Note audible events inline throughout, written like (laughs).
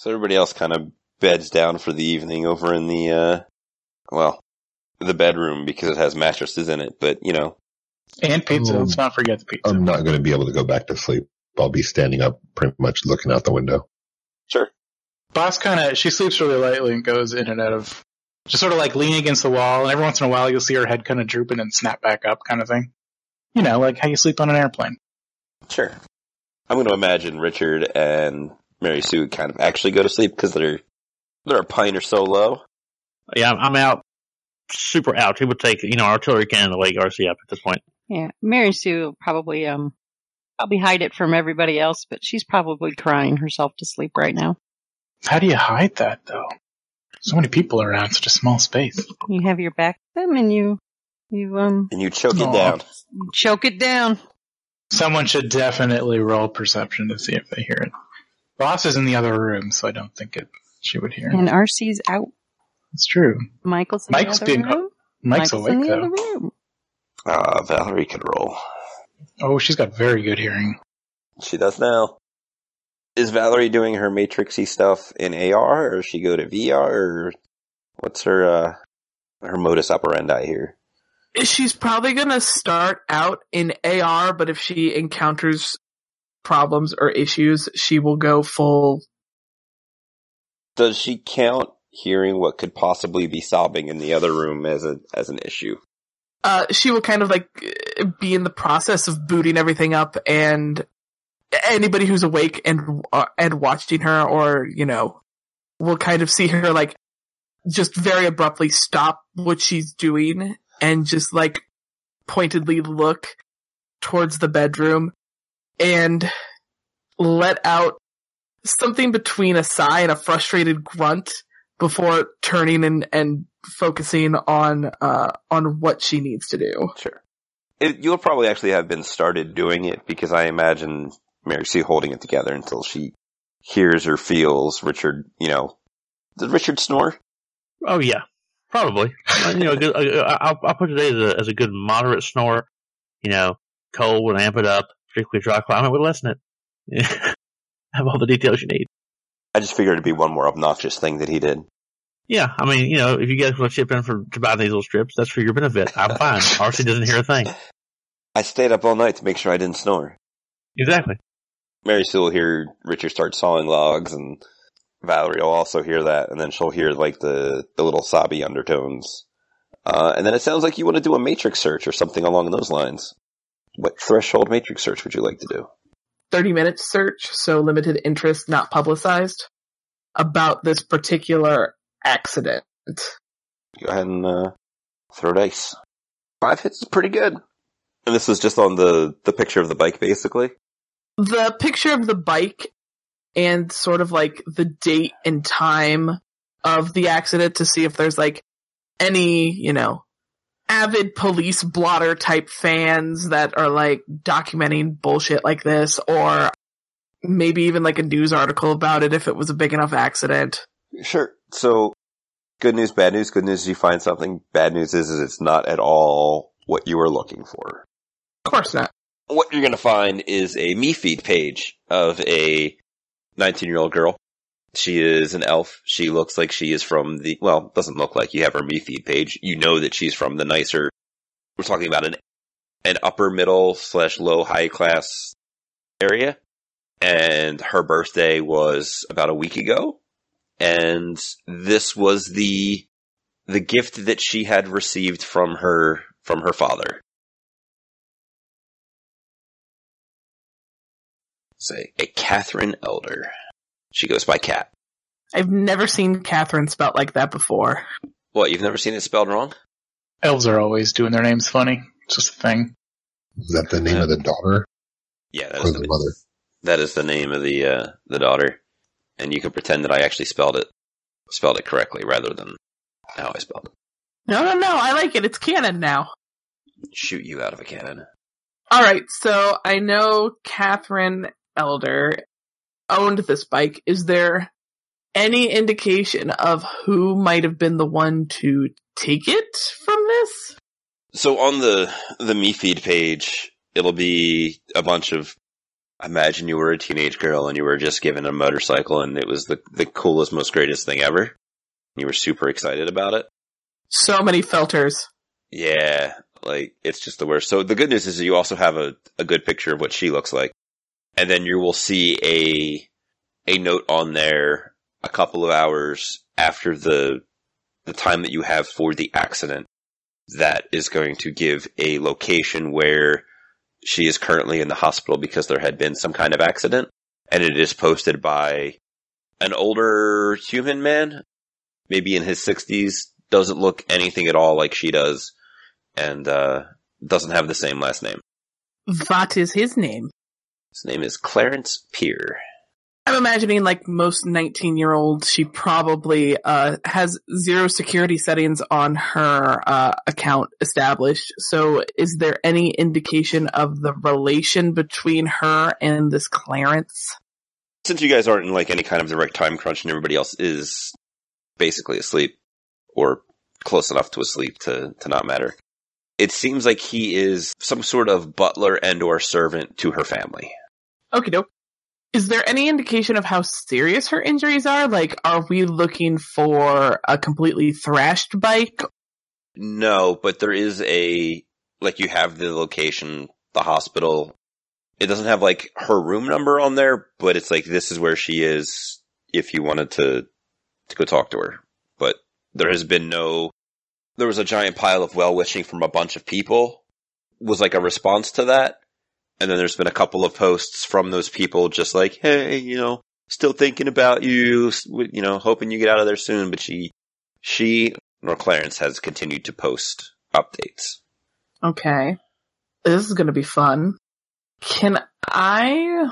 So everybody else kind of beds down for the evening over in the, uh, well, the bedroom because it has mattresses in it, but you know, And pizza. Oh. Let's not forget the pizza. I'm not going to be able to go back to sleep. I'll be standing up pretty much looking out the window. sure. Boss kind of she sleeps really lightly and goes in and out of just sort of like leaning against the wall, and every once in a while you'll see her head kind of drooping and snap back up, kind of thing. You know, like how you sleep on an airplane. Sure. I'm going to imagine Richard and Mary Sue would kind of actually go to sleep because they're, they're a pint or so low. Yeah, I'm, I'm out, super out. He would take, you know, artillery cannon to wake RC up at this point. Yeah, Mary Sue will probably um probably hide it from everybody else, but she's probably crying herself to sleep right now. How do you hide that though? So many people around, such a small space. You have your back to them and you you um And you choke Aw. it down. choke it down. Someone should definitely roll perception to see if they hear it. Boss is in the other room, so I don't think it she would hear. And RC's out. It's true. Michael's in Mike's the other being- room. Mike's, Michael's awake in the though. other room. Uh, Valerie could roll. Oh, she's got very good hearing. She does now. Is Valerie doing her matrixy stuff in AR, or does she go to VR, or what's her uh her modus operandi here? She's probably gonna start out in AR, but if she encounters problems or issues, she will go full. Does she count hearing what could possibly be sobbing in the other room as a as an issue? Uh, she will kind of like be in the process of booting everything up, and anybody who's awake and uh, and watching her, or you know, will kind of see her like just very abruptly stop what she's doing and just like pointedly look towards the bedroom and let out something between a sigh and a frustrated grunt before turning and, and focusing on uh on what she needs to do. Sure. It, you'll probably actually have been started doing it because I imagine Mary Sue holding it together until she hears or feels Richard. You know, does Richard snore? Oh yeah, probably. Uh, you know, (laughs) a good, I'll, I'll put today as a, as a good moderate snore. You know, cold would amp it up. Particularly dry climate would lessen it. (laughs) Have all the details you need. I just figured it'd be one more obnoxious thing that he did. Yeah, I mean, you know, if you guys want to chip in for to buy these little strips, that's for your benefit. I'm fine. (laughs) RC doesn't hear a thing. I stayed up all night to make sure I didn't snore. Exactly. Mary Sue will hear Richard start sawing logs, and Valerie will also hear that, and then she'll hear like the the little sobby undertones. Uh, and then it sounds like you want to do a matrix search or something along those lines. What threshold matrix search would you like to do? 30 minute search, so limited interest, not publicized, about this particular accident. Go ahead and uh, throw dice. Five hits is pretty good. And this was just on the the picture of the bike, basically. The picture of the bike and sort of like the date and time of the accident to see if there's like any, you know, avid police blotter type fans that are like documenting bullshit like this or maybe even like a news article about it if it was a big enough accident. Sure. So, good news, bad news. Good news is you find something. Bad news is, is it's not at all what you were looking for. Of course not. What you're going to find is a me feed page of a 19 year old girl. She is an elf. She looks like she is from the, well, doesn't look like you have her me feed page. You know that she's from the nicer, we're talking about an, an upper middle slash low high class area. And her birthday was about a week ago. And this was the, the gift that she had received from her, from her father. Say, a Catherine Elder. She goes by Cat. I've never seen Catherine spelled like that before. What, you've never seen it spelled wrong? Elves are always doing their names funny. It's just a thing. Is that the name of the daughter Yeah, that or is the the, mother? that is the name of the, uh, the daughter. And you can pretend that I actually spelled it, spelled it correctly rather than how I spelled it. No, no, no. I like it. It's canon now. Shoot you out of a cannon. All right. So I know Catherine Elder owned this bike. Is there any indication of who might have been the one to take it from this? So on the, the me feed page, it'll be a bunch of imagine you were a teenage girl and you were just given a motorcycle and it was the, the coolest, most greatest thing ever. You were super excited about it. So many filters. Yeah, like it's just the worst. So the good news is you also have a, a good picture of what she looks like. And then you will see a a note on there a couple of hours after the the time that you have for the accident that is going to give a location where she is currently in the hospital because there had been some kind of accident and it is posted by an older human man maybe in his 60s doesn't look anything at all like she does and uh, doesn't have the same last name What is his name? His name is clarence peer I'm imagining like most 19 year olds, she probably, uh, has zero security settings on her, uh, account established. So is there any indication of the relation between her and this Clarence? since you guys aren't in like any kind of direct time crunch and everybody else is basically asleep or close enough to asleep to, to not matter, it seems like he is some sort of butler and or servant to her family. Okay, doke. Is there any indication of how serious her injuries are? Like, are we looking for a completely thrashed bike? No, but there is a, like you have the location, the hospital. It doesn't have like her room number on there, but it's like this is where she is if you wanted to, to go talk to her. But there has been no, there was a giant pile of well wishing from a bunch of people was like a response to that. And then there's been a couple of posts from those people just like, hey, you know, still thinking about you, you know, hoping you get out of there soon. But she, she, nor Clarence has continued to post updates. Okay. This is gonna be fun. Can I,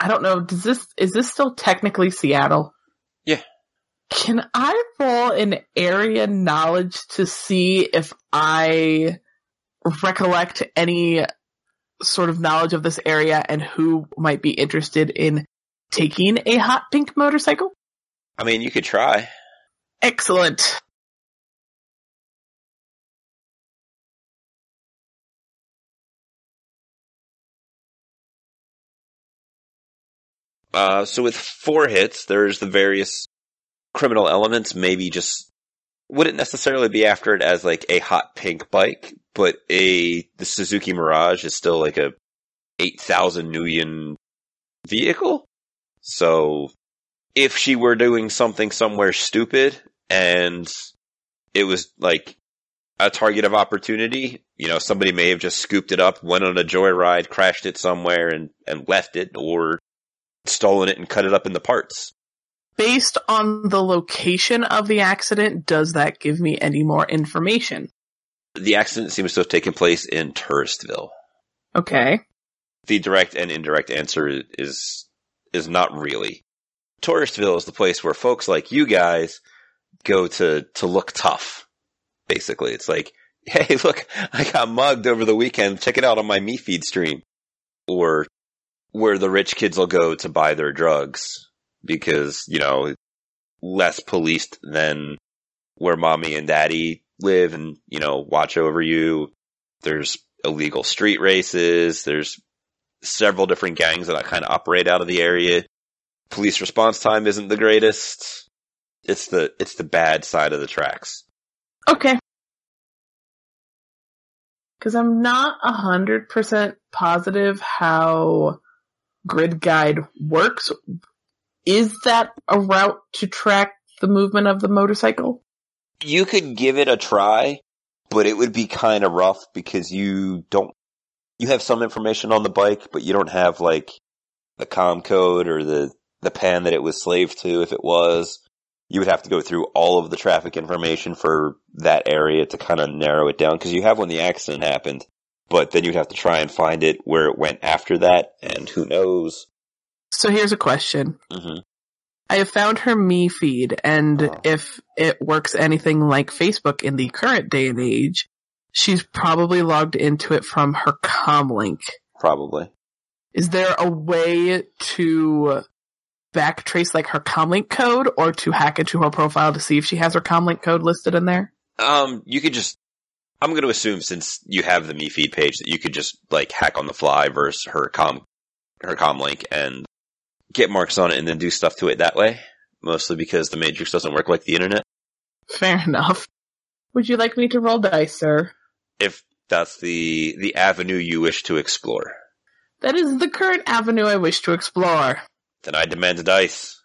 I don't know, does this, is this still technically Seattle? Yeah. Can I roll an area knowledge to see if I recollect any sort of knowledge of this area and who might be interested in taking a hot pink motorcycle? I mean, you could try. Excellent. Uh, so with four hits, there's the various criminal elements. Maybe just wouldn't necessarily be after it as like a hot pink bike, but a the Suzuki Mirage is still like a eight thousand Nuyen vehicle. So if she were doing something somewhere stupid and it was like a target of opportunity, you know, somebody may have just scooped it up, went on a joyride, crashed it somewhere and, and left it or stolen it and cut it up into parts. Based on the location of the accident, does that give me any more information? The accident seems to have taken place in Touristville. Okay. The direct and indirect answer is is not really. Touristville is the place where folks like you guys go to to look tough. Basically, it's like, (laughs) hey, look, I got mugged over the weekend. Check it out on my me feed stream, or where the rich kids will go to buy their drugs because you know less policed than where mommy and daddy live and you know watch over you. There's illegal street races. There's several different gangs that kind of operate out of the area. Police response time isn't the greatest. It's the it's the bad side of the tracks. Okay. Cause I'm not a hundred percent positive how grid guide works. Is that a route to track the movement of the motorcycle? You could give it a try, but it would be kind of rough because you don't you have some information on the bike, but you don't have like the com code or the the pan that it was slave to if it was. You would have to go through all of the traffic information for that area to kind of narrow it down because you have when the accident happened, but then you'd have to try and find it where it went after that, and who knows. So here's a question. hmm I have found her me feed and Oh. if it works anything like Facebook in the current day and age, she's probably logged into it from her comlink. Probably. Is there a way to backtrace like her comlink code or to hack into her profile to see if she has her comlink code listed in there? Um, you could just. I'm going to assume since you have the me feed page that you could just like hack on the fly versus her com her comlink and get marks on it and then do stuff to it that way. Mostly because the matrix doesn't work like the internet. Fair enough. Would you like me to roll dice, sir? If that's the the avenue you wish to explore, That is the current avenue I wish to explore. then I demand dice.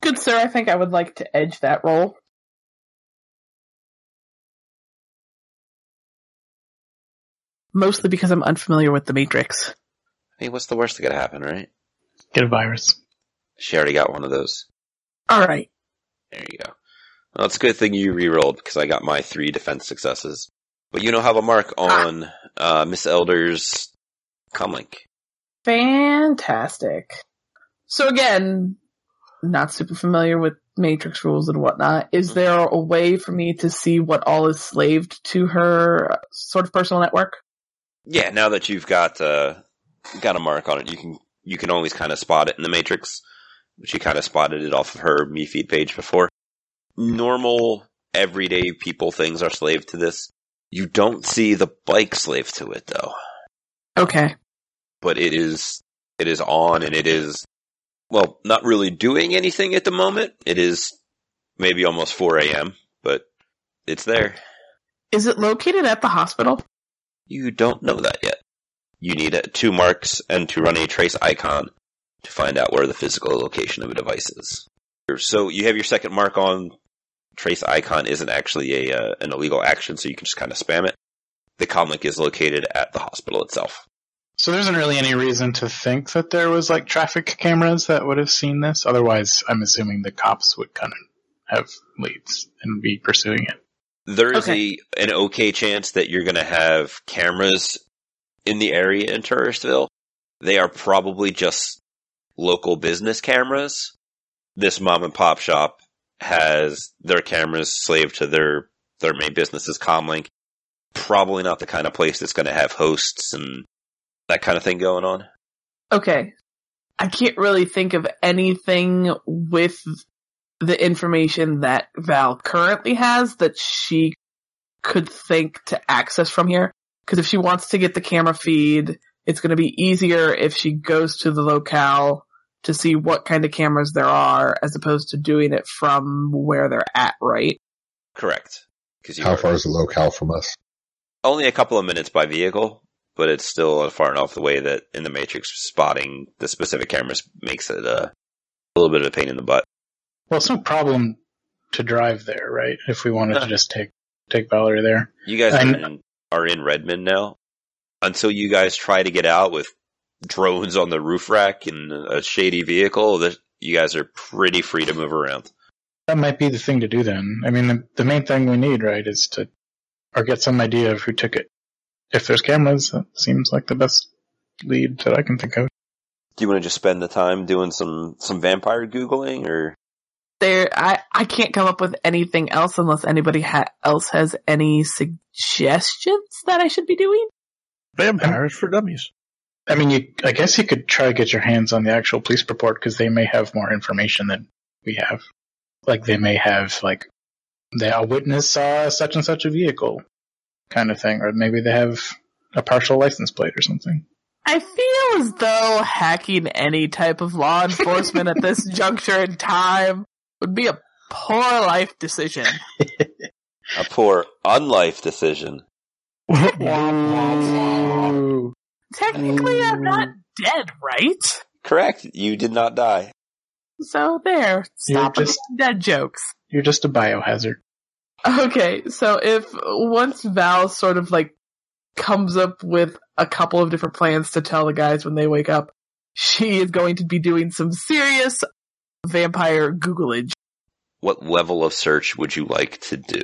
Good sir, I think I would like to edge that roll. Mostly because I'm unfamiliar with the Matrix. I mean, what's the worst that could happen, right? Get a virus. She already got one of those. Alright. There you go. Well, it's a good thing you re-rolled because I got my three defense successes. But you now have a mark on uh, Miss Elder's comlink. Fantastic. So again, not super familiar with Matrix rules and whatnot. Is there a way for me to see what all is slaved to her sort of personal network? Yeah, now that you've got uh, got a mark on it, you can you can always kind of spot it in the matrix. She kind of spotted it off of her me feed page before. Normal, everyday people things are slave to this. You don't see the bike slave to it though, Okay. but it is it is on and it is well not really doing anything at the moment. It is maybe almost 4 a.m., but it's there. Is it located at the hospital? You don't know that yet. You need uh, two marks and to run a trace icon to find out where the physical location of a device is. So you have your second mark on. Trace icon isn't actually a uh, an illegal action, so you can just kind of spam it. The comlink is located at the hospital itself. So there isn't really any reason to think that there was like traffic cameras that would have seen this. Otherwise, I'm assuming the cops would kind of have leads and be pursuing it. There is Okay. a an okay chance that you're going to have cameras in the area in Touristville. They are probably just local business cameras. This mom and pop shop has their cameras slaved to their their main business's comlink. Probably not the kind of place that's going to have hosts and that kind of thing going on. Okay. I can't really think of anything with the information that Val currently has that she could think to access from here. Because if she wants to get the camera feed, it's going to be easier if she goes to the locale to see what kind of cameras there are as opposed to doing it from where they're at, right? Correct. Because How far is the locale from us? only a couple of minutes by vehicle, but it's still far enough the way that in the Matrix, spotting the specific cameras makes it uh, a little bit of a pain in the butt. Well, it's no problem to drive there, right? If we wanted to just take take Valerie there. You guys And- are in, Redmond now. Until you guys try to get out with drones on the roof rack in a shady vehicle, that you guys are pretty free to move around. That might be the thing to do then. I mean, the, the main thing we need, right, is to or get some idea of who took it. If there's cameras, that seems like the best lead that I can think of. Do you want to just spend the time doing some some vampire googling, or There, I, I can't come up with anything else unless anybody ha- else has any suggestions that I should be doing. Vampires for dummies. I mean, you, I guess you could try to get your hands on the actual police report because they may have more information than we have. Like they may have like they a witness saw such and such a vehicle, kind of thing, or maybe they have a partial license plate or something. I feel as though hacking any type of law enforcement at this (laughs) juncture in time would be a poor life decision. (laughs) a poor unlife decision? Technically, I'm not dead, right? Correct. You did not die. So there, stop You're just- dead jokes. You're just a biohazard. Okay, so if once Val sort of like comes up with a couple of different plans to tell the guys when they wake up, she is going to be doing some serious vampire Googleage. What level of search would you like to do?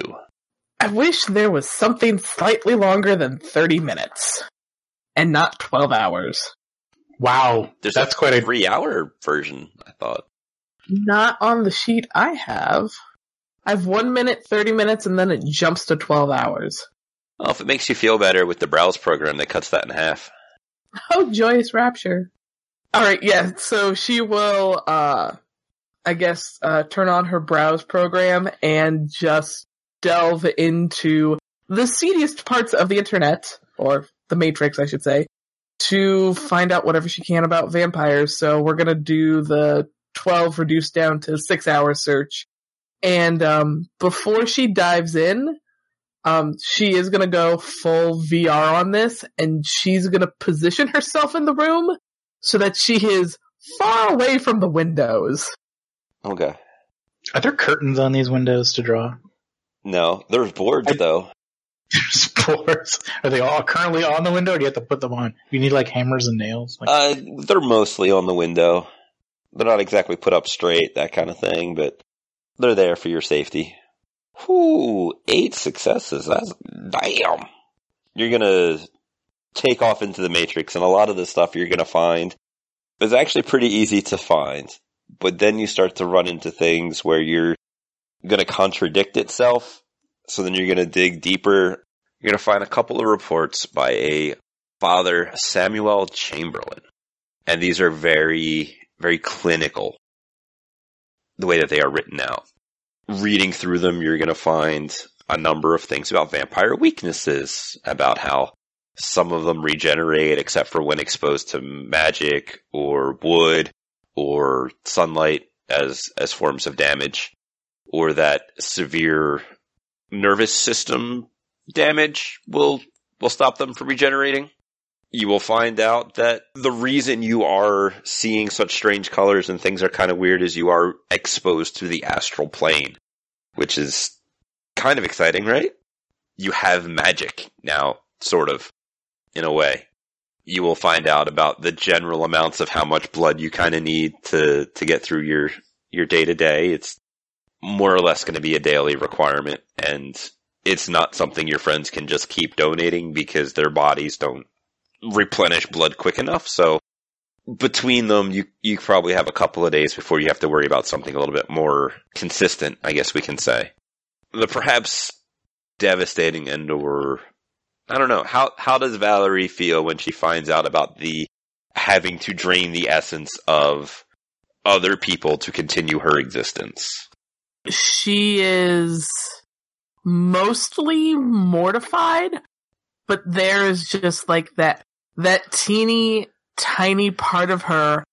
I wish there was something slightly longer than 30 minutes. And not 12 hours. Wow, There's that's a quite a. three hour version, I thought. Not on the sheet I have. I have 1 minute, 30 minutes, and then it jumps to 12 hours. Well, if it makes you feel better with the browse program that cuts that in half. Oh, joyous rapture. Alright, yeah, so she will, uh, I guess, uh, turn on her browse program and just delve into the seediest parts of the internet, or the matrix, I should say, to find out whatever she can about vampires. So we're gonna do the 12 reduced down to six hour search. And, um, before she dives in, um, she is gonna go full VR on this and she's gonna position herself in the room so that she is far away from the windows. Okay. Are there curtains on these windows to draw? No, there's boards I- though. There's (laughs) boards. Are they all currently on the window, or do you have to put them on? You need like hammers and nails. Like, Uh, they're mostly on the window. They're not exactly put up straight, that kind of thing, but they're there for your safety. Whoo, eight successes. That's damn. You're gonna take off into the matrix, and a lot of the stuff you're gonna find is actually pretty easy to find. But then you start to run into things where you're gonna contradict itself. So then you're gonna dig deeper. You're gonna find a couple of reports by a Father Samuel Chamberlain. And these are very, very clinical, the way that they are written out. Reading through them, you're going to find a number of things about vampire weaknesses, about how some of them regenerate except for when exposed to magic or wood or sunlight as, as forms of damage, or that severe nervous system damage will, will stop them from regenerating you will find out that the reason you are seeing such strange colors and things are kind of weird is you are exposed to the astral plane, which is kind of exciting, right? You have magic now, sort of, in a way. You will find out about the general amounts of how much blood you kind of need to, to get through your, your day to day. It's more or less going to be a daily requirement and it's not something your friends can just keep donating because their bodies don't replenish blood quick enough. So between them, you you probably have a couple of days before you have to worry about something a little bit more consistent. I guess we can say the perhaps devastating end or I don't know how how does Valerie feel when she finds out about the having to drain the essence of other people to continue her existence. She is mostly mortified, but there is just like that, that teeny tiny part of her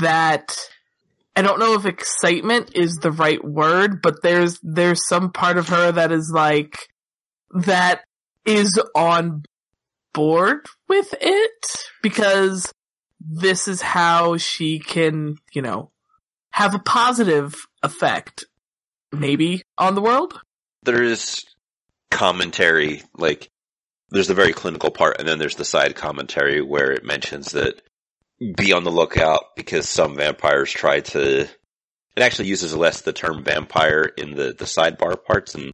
that I don't know if excitement is the right word, but there's, there's some part of her that is like, that is on board with it because this is how she can, you know, have a positive effect maybe on the world. There's commentary, like there's the very clinical part, and then there's the side commentary where it mentions that be on the lookout because some vampires try to. It actually uses less the term vampire in the the sidebar parts and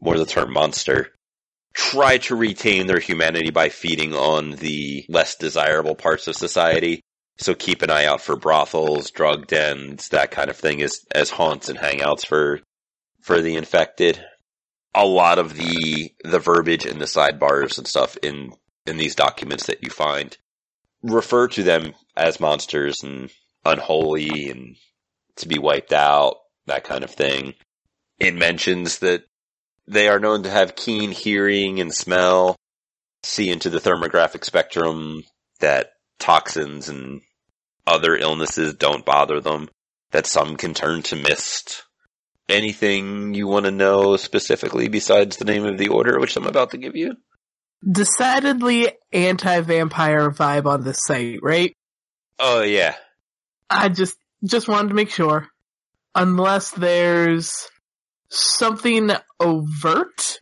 more the term monster. Try to retain their humanity by feeding on the less desirable parts of society. So keep an eye out for brothels, drug dens, that kind of thing as as haunts and hangouts for for the infected. A lot of the the verbiage in the sidebars and stuff in in these documents that you find refer to them as monsters and unholy and to be wiped out, that kind of thing. It mentions that they are known to have keen hearing and smell, see into the thermographic spectrum, that toxins and other illnesses don't bother them, that some can turn to mist. Anything you want to know specifically besides the name of the order, which I'm about to give you? Decidedly anti-vampire vibe on this site, right? Oh yeah. I just, just wanted to make sure. Unless there's something overt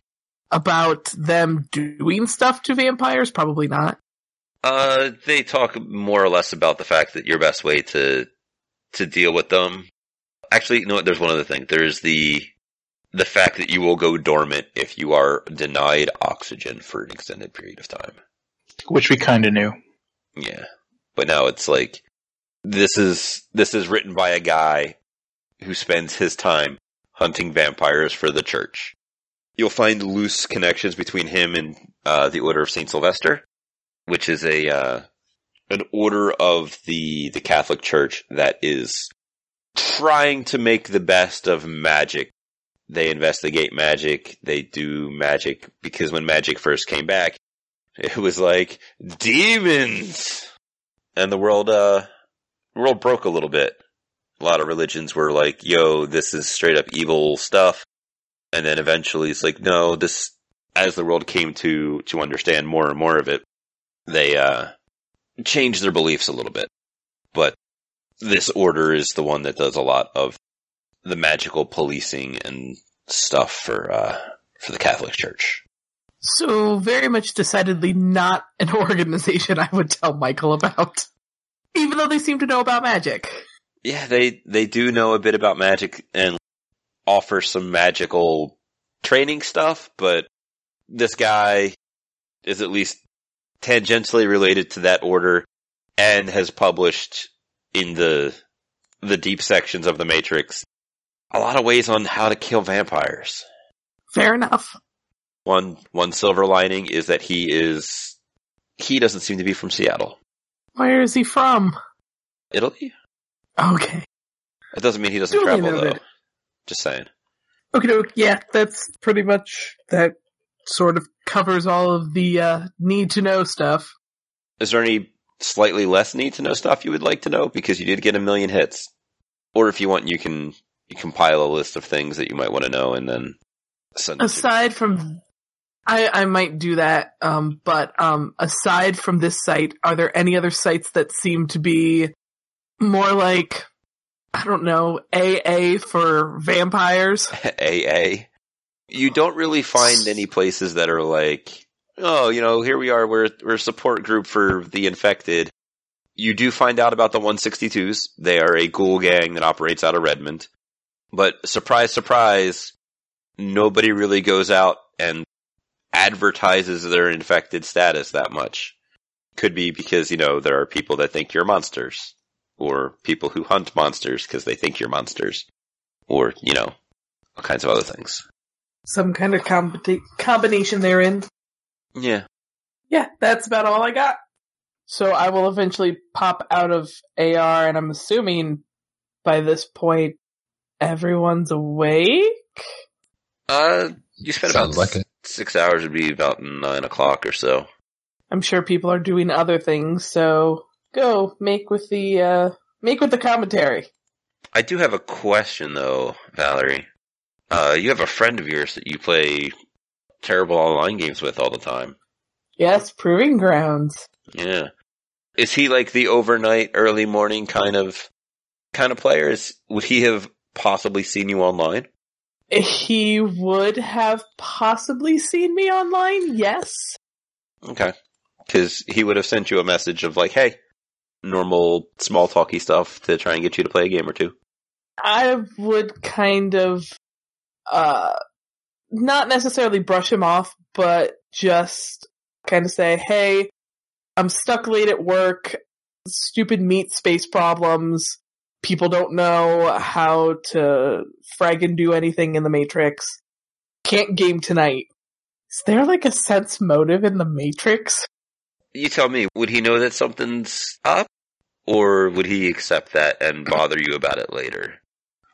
about them doing stuff to vampires, probably not. Uh, they talk more or less about the fact that your best way to to deal with them. Actually, you know what? There's one other thing. There's the the fact that you will go dormant if you are denied oxygen for an extended period of time. which we kind of knew. Yeah, but now it's like this is this is written by a guy who spends his time hunting vampires for the church. You'll find loose connections between him and uh, the Order of Saint Sylvester, which is a uh, an order of the the Catholic Church that is trying to make the best of magic. They investigate magic. They do magic because when magic first came back, It was like demons, and the world, uh, world broke a little bit. A lot of religions were like, "Yo, this is straight up evil stuff," and then eventually it's like, "No, this." As the world came to to understand more and more of it, they uh, changed their beliefs a little bit. But this order is the one that does a lot of the magical policing and stuff for uh, for the Catholic Church. So very much decidedly not an (laughs) organization I would tell Michael about. Even though they seem to know about magic. Yeah, they they do know a bit about magic and offer some magical training stuff, but this guy is at least tangentially related to that order and has published in the the deep sections of the Matrix a lot of ways on how to kill vampires. Fair enough. One one silver lining is that he is he doesn't seem to be from Seattle. Where is he from? Italy? Okay. It doesn't mean he doesn't Duly travel noted. though. Just saying. Okay, yeah, that's pretty much that sort of covers all of the uh, need to know stuff. Is there any slightly less need to know stuff you would like to know because you did get a million hits? Or if you want, you can you compile a list of things that you might want to know and then send. Aside from, I I might do that. Um, but um, aside from this site, are there any other sites that seem to be more like I don't know AA for vampires? (laughs) AA. You don't really find any places that are like, oh, you know, here we are, we're, we're a support group for the infected. You do find out about the 162s. They are a ghoul gang that operates out of Redmond. But surprise, surprise, nobody really goes out and advertises their infected status that much. Could be because, you know, there are people that think you're monsters. Or people who hunt monsters because they think you're monsters. Or, you know, all kinds of other things. Some kind of combi- combination therein. Yeah. Yeah, that's about all I got. So I will eventually pop out of AR, and I'm assuming by this point everyone's awake. Uh, you spent about like it. six hours. Would be about nine o'clock or so. I'm sure people are doing other things, so go make with the uh make with the commentary. I do have a question though, Valerie. Uh, you have a friend of yours that you play terrible online games with all the time. Yes, proving grounds. Yeah. Is he like the overnight, early morning kind of kind of player? Is would he have possibly seen you online? He would have possibly seen me online, yes. Okay. Because he would have sent you a message of like, "Hey, normal small talky stuff to try and get you to play a game or two. I would kind of uh not necessarily brush him off, but just kind of say, "Hey, I'm stuck late at work. Stupid meat space problems. People don't know how to frag and do anything in the Matrix. Can't game tonight." Is there like a sense motive in the Matrix? You tell me, would he know that something's up? Or would he accept that and bother you about it later?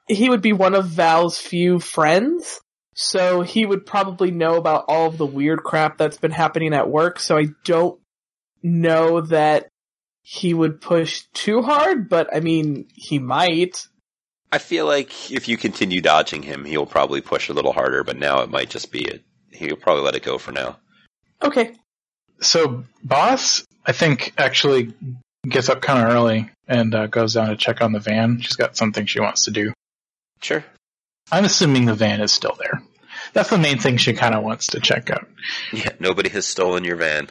he would be one of Val's few friends, so he would probably know about all of the weird crap that's been happening at work, so I don't know that he would push too hard, but I mean, he might. I feel like if you continue dodging him, he'll probably push a little harder, but now it might just be it. He'll probably let it go for now. Okay. So, boss, I think actually gets up kind of early and uh, goes down to check on the van. She's got something she wants to do. Sure. I'm assuming the van is still there. That's the main thing she kind of wants to check out. Yeah, nobody has stolen your van.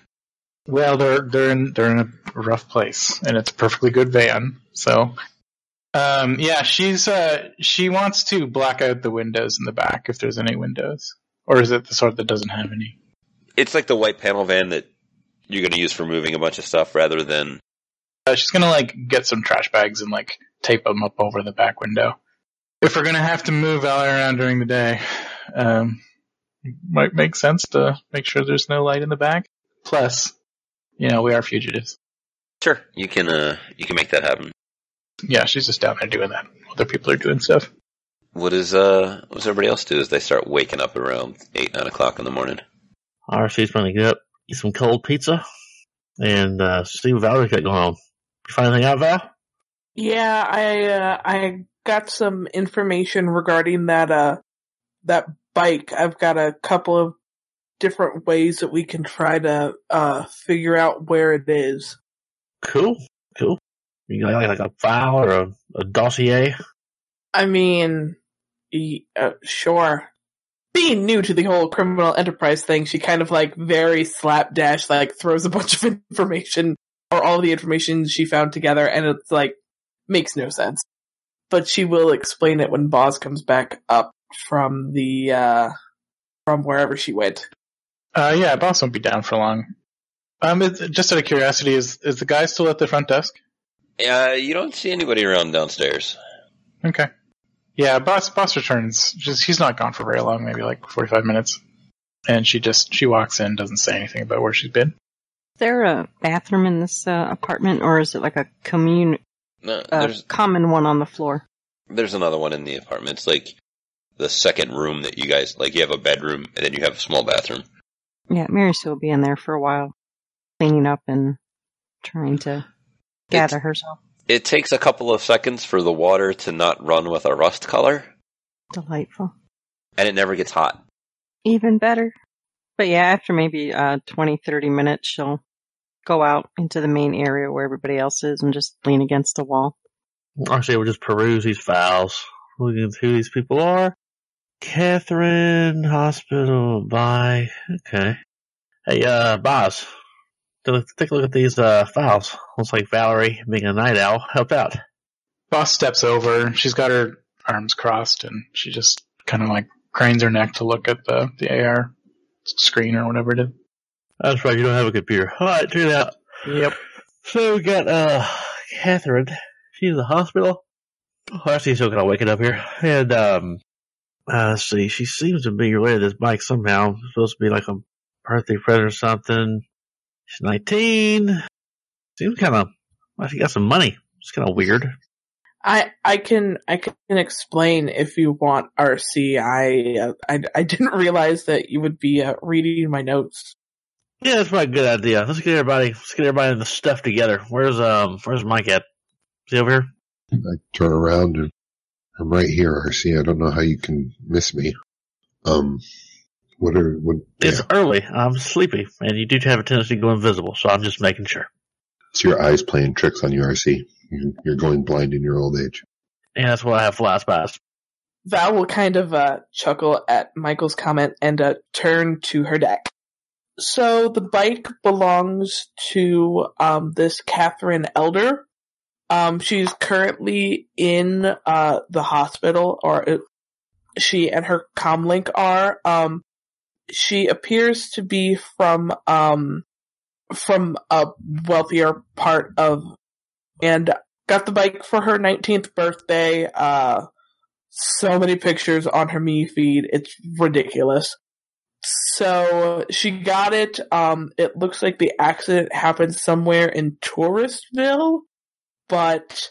Well, they're they're in they're in a rough place, and it's a perfectly good van. So, um, yeah, she's uh she wants to black out the windows in the back if there's any windows, or is it the sort that doesn't have any? It's like the white panel van that you're going to use for moving a bunch of stuff rather than. Uh, she's gonna like get some trash bags and like tape them up over the back window. If we're gonna have to move Valerie around during the day, um, it might make sense to make sure there's no light in the back. Plus, you know, we are fugitives. Sure, you can. Uh, you can make that happen. Yeah, she's just down there doing that. Other people are doing stuff. What is uh, what does everybody else do as they start waking up around eight nine o'clock in the morning? RC's going to get up, eat some cold pizza, and uh, see what Valerie's got going on. You find anything out, Val? Yeah, I uh, I got some information regarding that uh that bike. I've got a couple of different ways that we can try to uh figure out where it is. Cool, cool. You got like, like a file or a, a dossier? I mean, uh, sure. Being new to the whole criminal enterprise thing, she kind of like very slapdash like throws a (laughs) bunch of information or all the information she found together, and it's like makes no sense. But she will explain it when Boz comes back up from the uh from wherever she went. Uh, yeah, boss won't be down for long. Um, it's, just out of curiosity, is is the guy still at the front desk? Uh, you don't see anybody around downstairs. Okay. Yeah, boss boss returns. Just he's not gone for very long, maybe like forty five minutes. And she just she walks in, doesn't say anything about where she's been. Is there a bathroom in this uh, apartment, or is it like a commune, No, uh, there's common one on the floor? there's another one in the apartment. It's like the second room that you guys like. You have a bedroom and then you have a small bathroom. Yeah, Mary Sue will be in there for a while, cleaning up and trying to gather herself. It takes a couple of seconds for the water to not run with a rust color, Delightful. and it never gets hot. Even better. But yeah, after maybe uh, 20, 30 minutes, she'll go out into the main area where everybody else is and just lean against the wall. Actually, we'll just peruse these files, looking at who these people are. Catherine, hospital, bye. Okay. Hey, uh, boss. Take a- look at these, uh, files. Looks like Valerie, being a night owl, helped out. Boss steps over. She's got her arms crossed, and she just kind of like cranes her neck to look at the the AR screen or whatever it is. That's right, you don't have a computer. Alright, check it out. Yep. So we got, uh, Catherine. She's in the hospital. Oh, actually, she's still kind of waking up here. And, um, uh, let's see, she seems to be related to this bike somehow. It's supposed to be like a birthday present or something. She's 19. Seems kind of, well, she got some money. It's kind of weird. I I can I can explain if you want RC. I uh, I, I didn't (laughs) realize that you would be uh, reading my notes. Yeah, that's probably a good idea. Let's get everybody, let's get everybody in the stuff together. Where's, um, where's Mike at? Is he over here? I turn around and I'm right here, RC. I don't know how you can miss me. Um, what are, what, It's yeah, early. I'm sleepy, and you do have a tendency to go invisible, so I'm just making sure. it's your eyes playing tricks on you, RC. You're, you're going blind in your old age. And that's why I have flash pass. Val will kind of uh, chuckle at Michael's comment and uh, turn to her deck. So the bike belongs to um, this Catherine Elder. Um, she's currently in uh, the hospital, or uh, she and her comlink are. Um, she appears to be from um, from a wealthier part of, and got the bike for her 19th birthday. Uh, so many pictures on her me feed. It's ridiculous. So she got it. Um, it looks like the accident happened somewhere in Touristville, but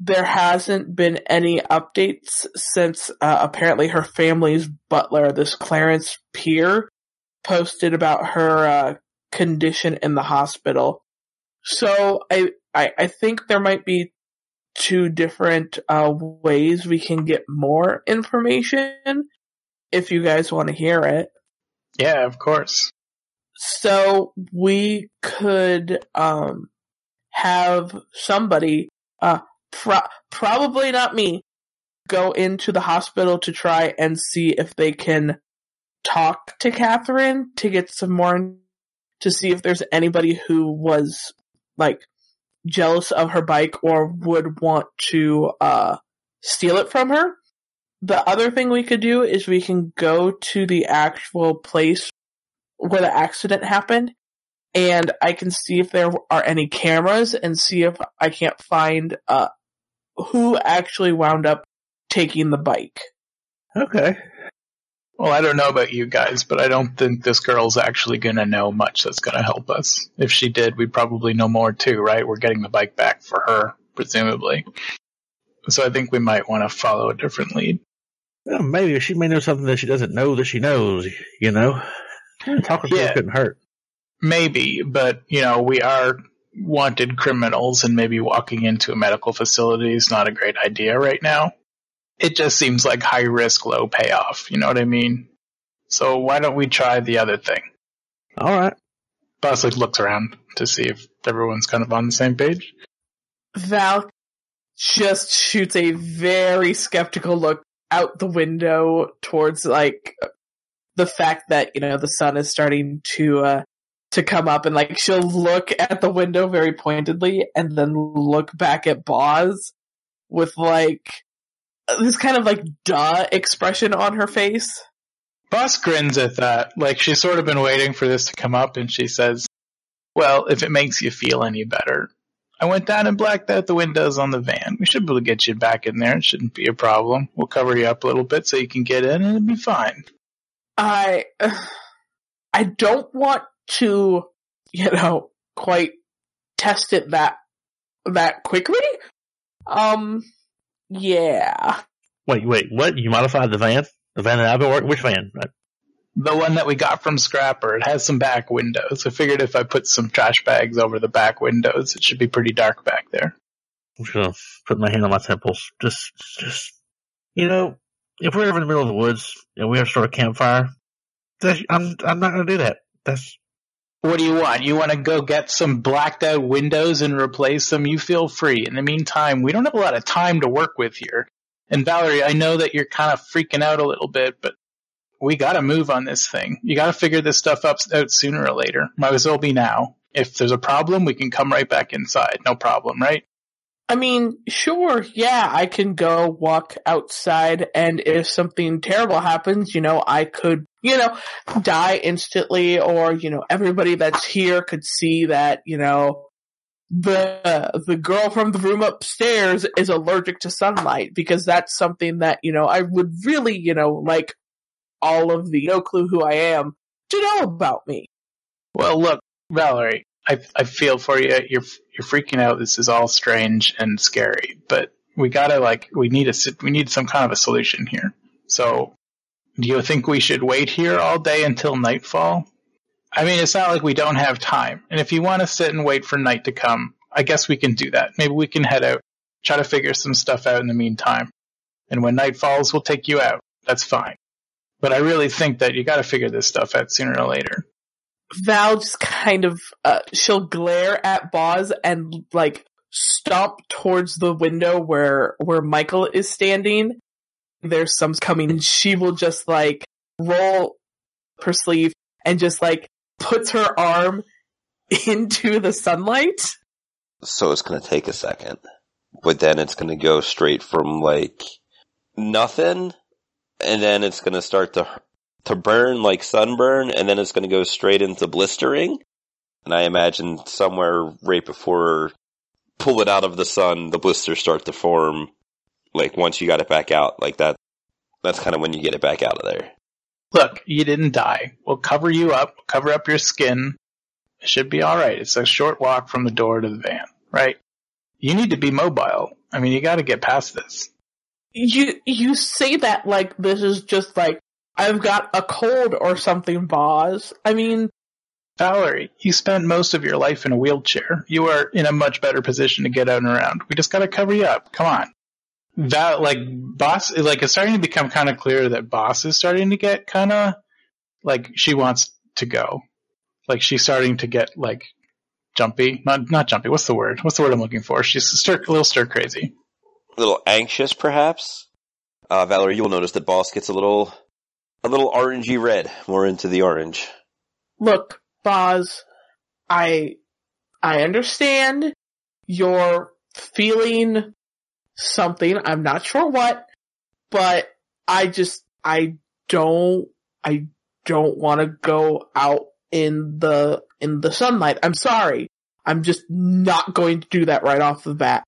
there hasn't been any updates since uh, apparently her family's butler, this Clarence Peer, posted about her uh, condition in the hospital. So I, I I think there might be two different uh, ways we can get more information if you guys want to hear it. Yeah, of course. So we could um have somebody uh pro- probably not me go into the hospital to try and see if they can talk to Catherine to get some more to see if there's anybody who was like jealous of her bike or would want to uh steal it from her. The other thing we could do is we can go to the actual place where the accident happened and I can see if there are any cameras and see if I can't find uh who actually wound up taking the bike. Okay. Well, I don't know about you guys, but I don't think this girl's actually going to know much that's going to help us. If she did, we'd probably know more too, right? We're getting the bike back for her, presumably. So I think we might want to follow a different lead. Well, maybe she may know something that she doesn't know that she knows, you know? Talking to Yeah. her couldn't hurt. maybe, but you know, we are wanted criminals and maybe walking into a medical facility is not a great idea right now. It just seems like high risk, low payoff. You know what I mean? So why don't we try the other thing? All right. Boss like looks around to see if everyone's kind of on the same page. Val just shoots a very skeptical look out the window towards like the fact that you know the sun is starting to uh to come up and like she'll look at the window very pointedly and then look back at Boz with like this kind of like duh expression on her face. Boss grins at that. Like she's sort of been waiting for this to come up and she says, Well, if it makes you feel any better, I went down and blacked out the windows on the van. We should be able to get you back in there. It shouldn't be a problem. We'll cover you up a little bit so you can get in and it'll be fine. I (sighs) I don't want to, you know, quite test it that that quickly. Um yeah. Wait, wait, what? You modified the van? The van that I've been working? Which van? Right. The one that we got from Scrapper, it has some back windows. I figured if I put some trash bags over the back windows, it should be pretty dark back there. I'm just gonna put my hand on my temples. Just, just, you know, if we're ever in the middle of the woods and we have to start a campfire, that's, I'm, I'm not gonna do that. That's, What do you want? You want to go get some blacked out windows and replace them? You feel free. In the meantime, we don't have a lot of time to work with here. And Valerie, I know that you're kind of freaking out a little bit, but we got to move on this thing. You got to figure this stuff up out sooner or later. Might as well be now. If there's a problem, we can come right back inside. No problem, right? I mean, sure, yeah, I can go walk outside and if something terrible happens, you know, I could, you know, die instantly or, you know, everybody that's here could see that, you know, the, the girl from the room upstairs is allergic to sunlight because that's something that, you know, I would really, you know, like all of the no clue who I am to know about me. Well, look, Valerie, I I feel for you. You're you're freaking out. This is all strange and scary, but we gotta like we need a we need some kind of a solution here. So, do you think we should wait here all day until nightfall? I mean, it's not like we don't have time. And if you want to sit and wait for night to come, I guess we can do that. Maybe we can head out, try to figure some stuff out in the meantime. And when night falls, we'll take you out. That's fine. But I really think that you got to figure this stuff out sooner or later. Val just kind of, uh, she'll glare at Boz and like stomp towards the window where, where Michael is standing. There's some coming and she will just like roll her sleeve and just like puts her arm (laughs) into the sunlight. So it's gonna take a second, but then it's gonna go straight from like nothing, and then it's gonna start to to burn like sunburn, and then it's gonna go straight into blistering. And I imagine somewhere right before pull it out of the sun, the blisters start to form. Like once you got it back out, like that. That's kind of when you get it back out of there. Look, you didn't die. We'll cover you up, cover up your skin. It should be alright. It's a short walk from the door to the van, right? You need to be mobile. I mean, you gotta get past this. You, you say that like this is just like, I've got a cold or something, Boz. I mean, Valerie, you spent most of your life in a wheelchair. You are in a much better position to get out and around. We just gotta cover you up. Come on. That, like, boss, like, it's starting to become kind of clear that boss is starting to get kind of, like, she wants to go. Like, she's starting to get, like, jumpy. Not, not jumpy. What's the word? What's the word I'm looking for? She's stir, a little stir crazy. A little anxious, perhaps. Uh, Valerie, you'll notice that boss gets a little, a little orangey red, more into the orange. look, Boz, I, I understand you're feeling something. I'm not sure what, but I just, I don't, I don't want to go out in the, in the sunlight. I'm sorry. I'm just not going to do that right off the bat.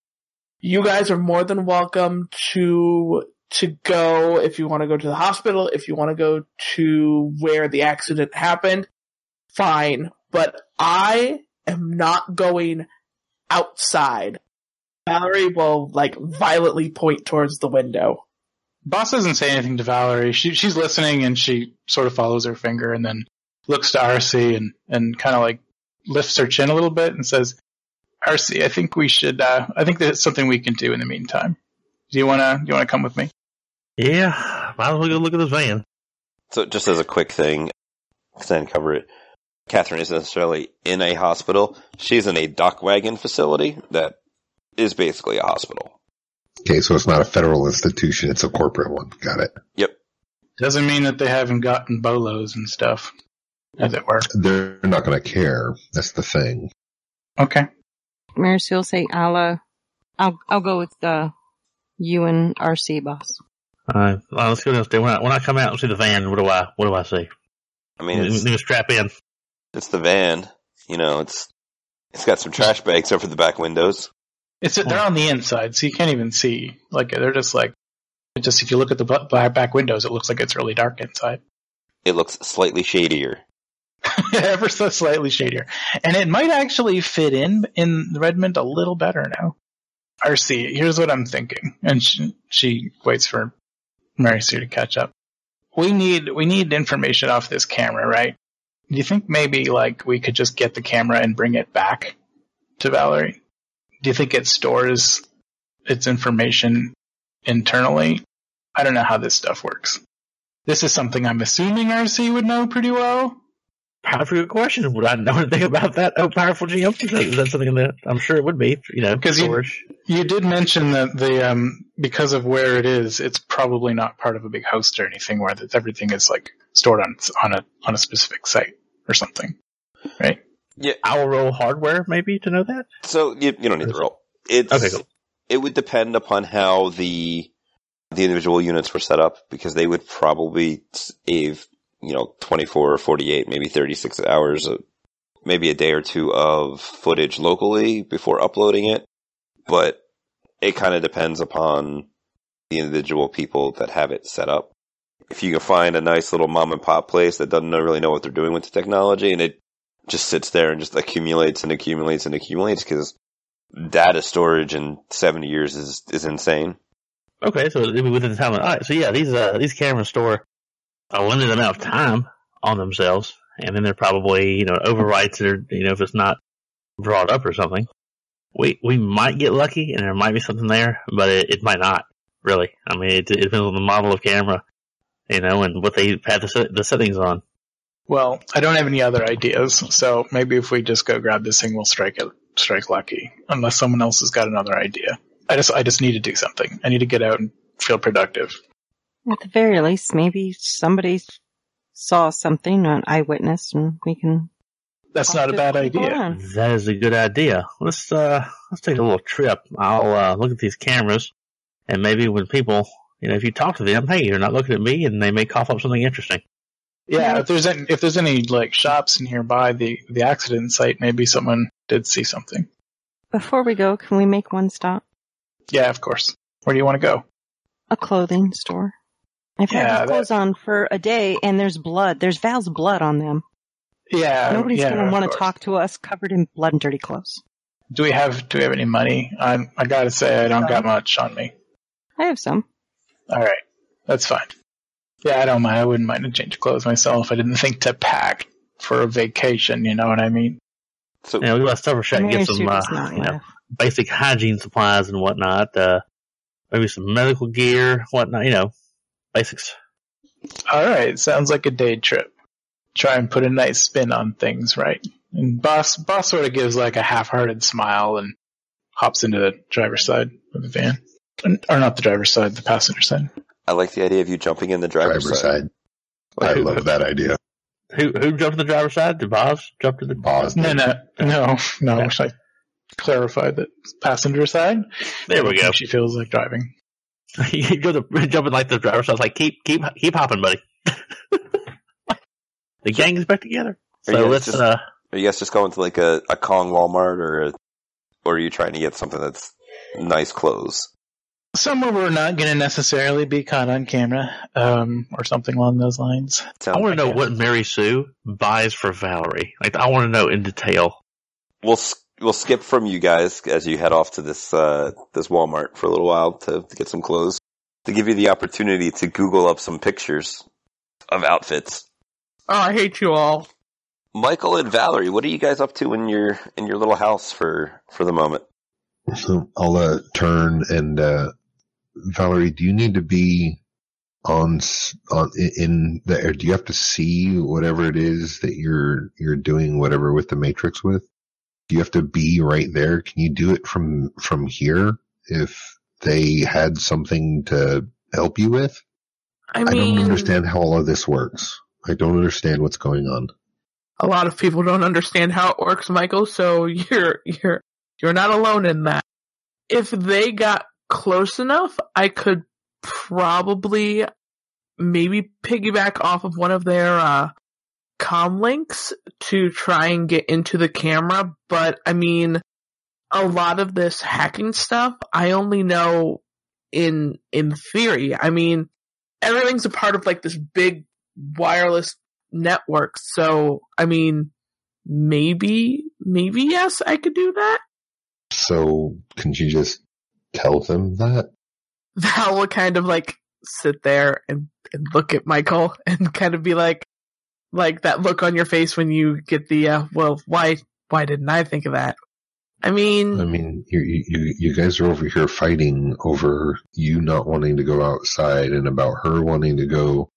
You guys are more than welcome to, to go if you want to go to the hospital, if you want to go to where the accident happened fine, but I am not going outside. Valerie will like violently point towards the window. Boss doesn't say anything to Valerie. She, she's listening and she sort of follows her finger and then looks to RC and, and kind of like lifts her chin a little bit and says, RC, I think we should, uh, I think there's something we can do in the meantime. Do you want to, do you want to come with me? Yeah, might as well go look at this van. So just as a quick thing, because I didn't cover it, Catherine isn't necessarily in a hospital. She's in a DocWagon facility that is basically a hospital. Okay, so it's not a federal institution; it's a corporate one. Got it. Yep. Doesn't mean that they haven't gotten bolos and stuff, as it were. They're not going to care. That's the thing. Okay. Mary Sue will say, I'll, uh, I'll, I'll go with, uh, you and RC boss. Uh, well, let's go downstairs. When I, when I come out and see the van, what do I what do I see? I mean, it's, Need to strap in. it's the van. You know, it's it's got some trash bags over the back windows. It's they're on the inside, so you can't even see. Like they're just like, just if you look at the bu- black back windows, it looks like it's really dark inside. It looks slightly shadier. (laughs) Ever so slightly shadier, and it might actually fit in in Redmond a little better now. RC, here's what I'm thinking, and she, she waits for Hmm. Mary Sue to catch up. We need we need information off this camera, right? Do you think maybe like we could just get the camera and bring it back to Valerie? Do you think it stores its information internally? I don't know how this stuff works. This is something I'm assuming RC would know pretty well. Powerful good question. Would I know (laughs) anything about that? Oh, powerful GM. Is that something in that I'm sure it would be? You know, 'Cause you- You did mention that the um because of where it is, it's probably not part of a big host or anything where that everything is like stored on on a on a specific site or something. Right? Yeah, I'll roll hardware maybe to know that. So you, you don't need the roll. It's Okay, cool. it would depend upon how the the individual units were set up because they would probably save you know 24 or 48 maybe 36 hours maybe a day or two of footage locally before uploading it. But it kind of depends upon the individual people that have it set up. If you can find a nice little mom and pop place that doesn't really know what they're doing with the technology and it just sits there and just accumulates and accumulates and accumulates because data storage in 70 years is is insane. Okay, so within the time. All right, so yeah, these uh these cameras store a limited amount of time on themselves, and then they're probably you know overwrites are you know if it's not brought up or something. We we might get lucky, and there might be something there, but it, it might not. Really, I mean, it, it depends on the model of camera, you know, and what they have the, the settings on. Well, I don't have any other ideas, so maybe if we just go grab this thing, we'll strike it strike lucky. Unless someone else has got another idea. I just I just need to do something. I need to get out and feel productive. At the very least, maybe somebody saw something, an eyewitness, and we can. That's not a bad idea. on? That is a good idea. Let's uh let's take a little trip. I'll uh look at these cameras and maybe when people you know, if you talk to them, hey, you're not looking at me and they may cough up something interesting. Yeah, if there's any, if there's any like shops nearby the the accident site, maybe someone did see something. Before we go, can we make one stop? Yeah, of course. Where do you want to go? A clothing store. I've had that- these clothes on for a day, and there's blood. There's Val's blood on them. Yeah, Nobody's yeah, going to want to talk to us covered in blood and dirty clothes. Do we have Do we have any money? I I gotta say I don't got much on me. I have some. All right, that's fine. Yeah, I don't mind. I wouldn't mind a change clothes myself. I didn't think to pack for a vacation. You know what I mean? so You know, we got to Silver Shack and get some uh, not you know, laugh. basic hygiene supplies and whatnot. Uh maybe some medical gear, whatnot, you know. Basics. All right, sounds like a day trip. Try and put a nice spin on things, right? And boss boss sort of gives like a half-hearted smile and hops into the driver's side of the van, or not the driver's side, the passenger side. I like the idea of you jumping in the driver's, Driver's side. side. I love that idea. Who who jumped to the driver's side? Did Boz jump to the Pause. No, no, no, no. I wish I clarified that passenger side. There we go. She feels like driving. You go to jumping like the driver's side. It's like keep keep keep hopping, buddy. (laughs) the gang is back together. So yeah, let's just- uh Are you guys just going to like a, a Kong Walmart or a, or are you trying to get something that's nice clothes? Somewhere we're not going to necessarily be caught on camera, um, or something along those lines. Sounds I want to know yeah. what Mary Sue buys for Valerie. Like, I want to know in detail. We'll s- we'll skip from you guys as you head off to this uh, this Walmart for a little while to, to get some clothes to give you the opportunity to Google up some pictures of outfits. Oh, I hate you all. Michael and Valerie, what are you guys up to in your in your little house for for the moment? So I'll uh, turn and uh, Valerie, do you need to be on on in the air? Do you have to see whatever it is that you're you're doing whatever with the matrix with? Do you have to be right there? Can you do it from from here if they had something to help you with? I I don't understand how all of this works. I don't understand what's going on. a lot of people don't understand how it works, Michael. So you're you're you're not alone in that. If they got close enough, I could probably maybe piggyback off of one of their uh, com links to try and get into the camera. But I mean, a lot of this hacking stuff, I only know in in theory. I mean, everything's a part of like this big wireless network. So, I mean, maybe, maybe yes, I could do that. So can you just tell them that? (laughs) Val will kind of like sit there and, and look at Michael (laughs) and kind of be like, like that look on your face when you get the, uh, well, why, why didn't I think of that? I mean, I mean, you, you, you guys are over here fighting over you not wanting to go outside and about her wanting to go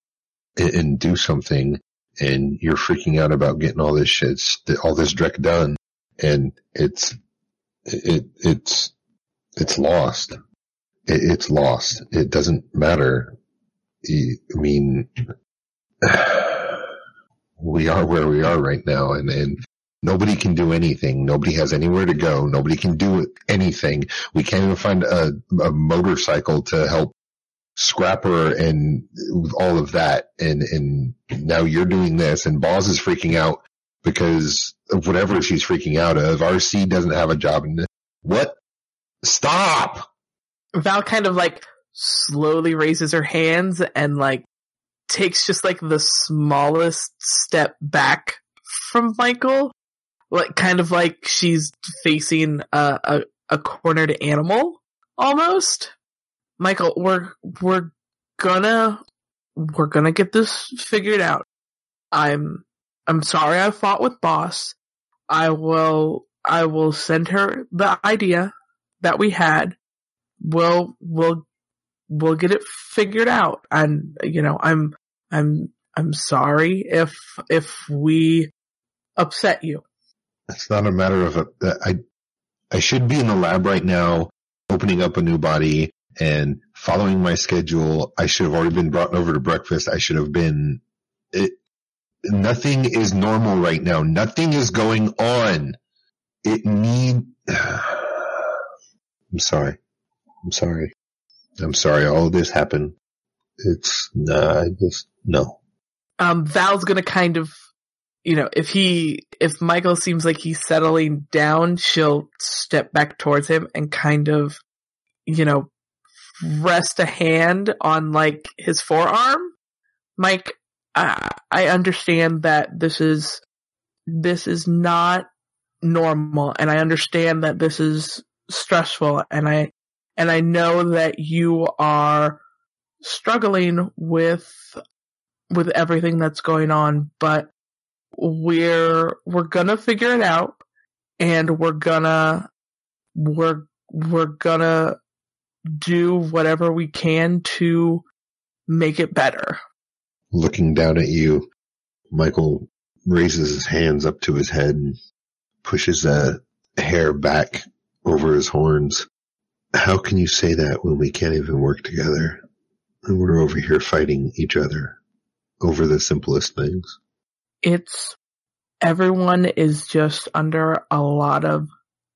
and, and do something. And you're freaking out about getting all this shit, all this dreck done. And it's, it, it's, it's lost. It, it's lost. It doesn't matter. I mean, (sighs) we are where we are right now and, and Nobody can do anything. Nobody has anywhere to go. Nobody can do anything. We can't even find a, a motorcycle to help Scrapper and all of that. And, and now you're doing this and Boz is freaking out because of whatever she's freaking out of. RC doesn't have a job. And what? Stop! Val kind of like slowly raises her hands and like takes just like the smallest step back from Michael like kind of like she's facing a, a, a cornered animal almost. Michael, we're we're gonna we're gonna get this figured out. I'm I'm sorry I fought with boss. I will I will send her the idea that we had. We'll we'll we'll get it figured out. And you know, I'm I'm I'm sorry if if we upset you. It's not a matter of a, I, I should be in the lab right now, opening up a new body and following my schedule. I should have already been brought over to breakfast. I should have been, it, nothing is normal right now. Nothing is going on. It need, (sighs) I'm sorry. I'm sorry. I'm sorry. All this happened. It's, nah, I just, no. Um, Val's gonna kind of you know, if he, if Michael seems like he's settling down, she'll step back towards him and kind of, you know, rest a hand on like his forearm. Mike, I, I understand that this is, this is not normal and I understand that this is stressful and I, and I know that you are struggling with, with everything that's going on, but we're we're gonna figure it out and we're gonna we're we're gonna do whatever we can to make it better. Looking down at you, Michael raises his hands up to his head and pushes a hair back over his horns. How can you say that when we can't even work together? And we're over here fighting each other over the simplest things it's everyone is just under a lot of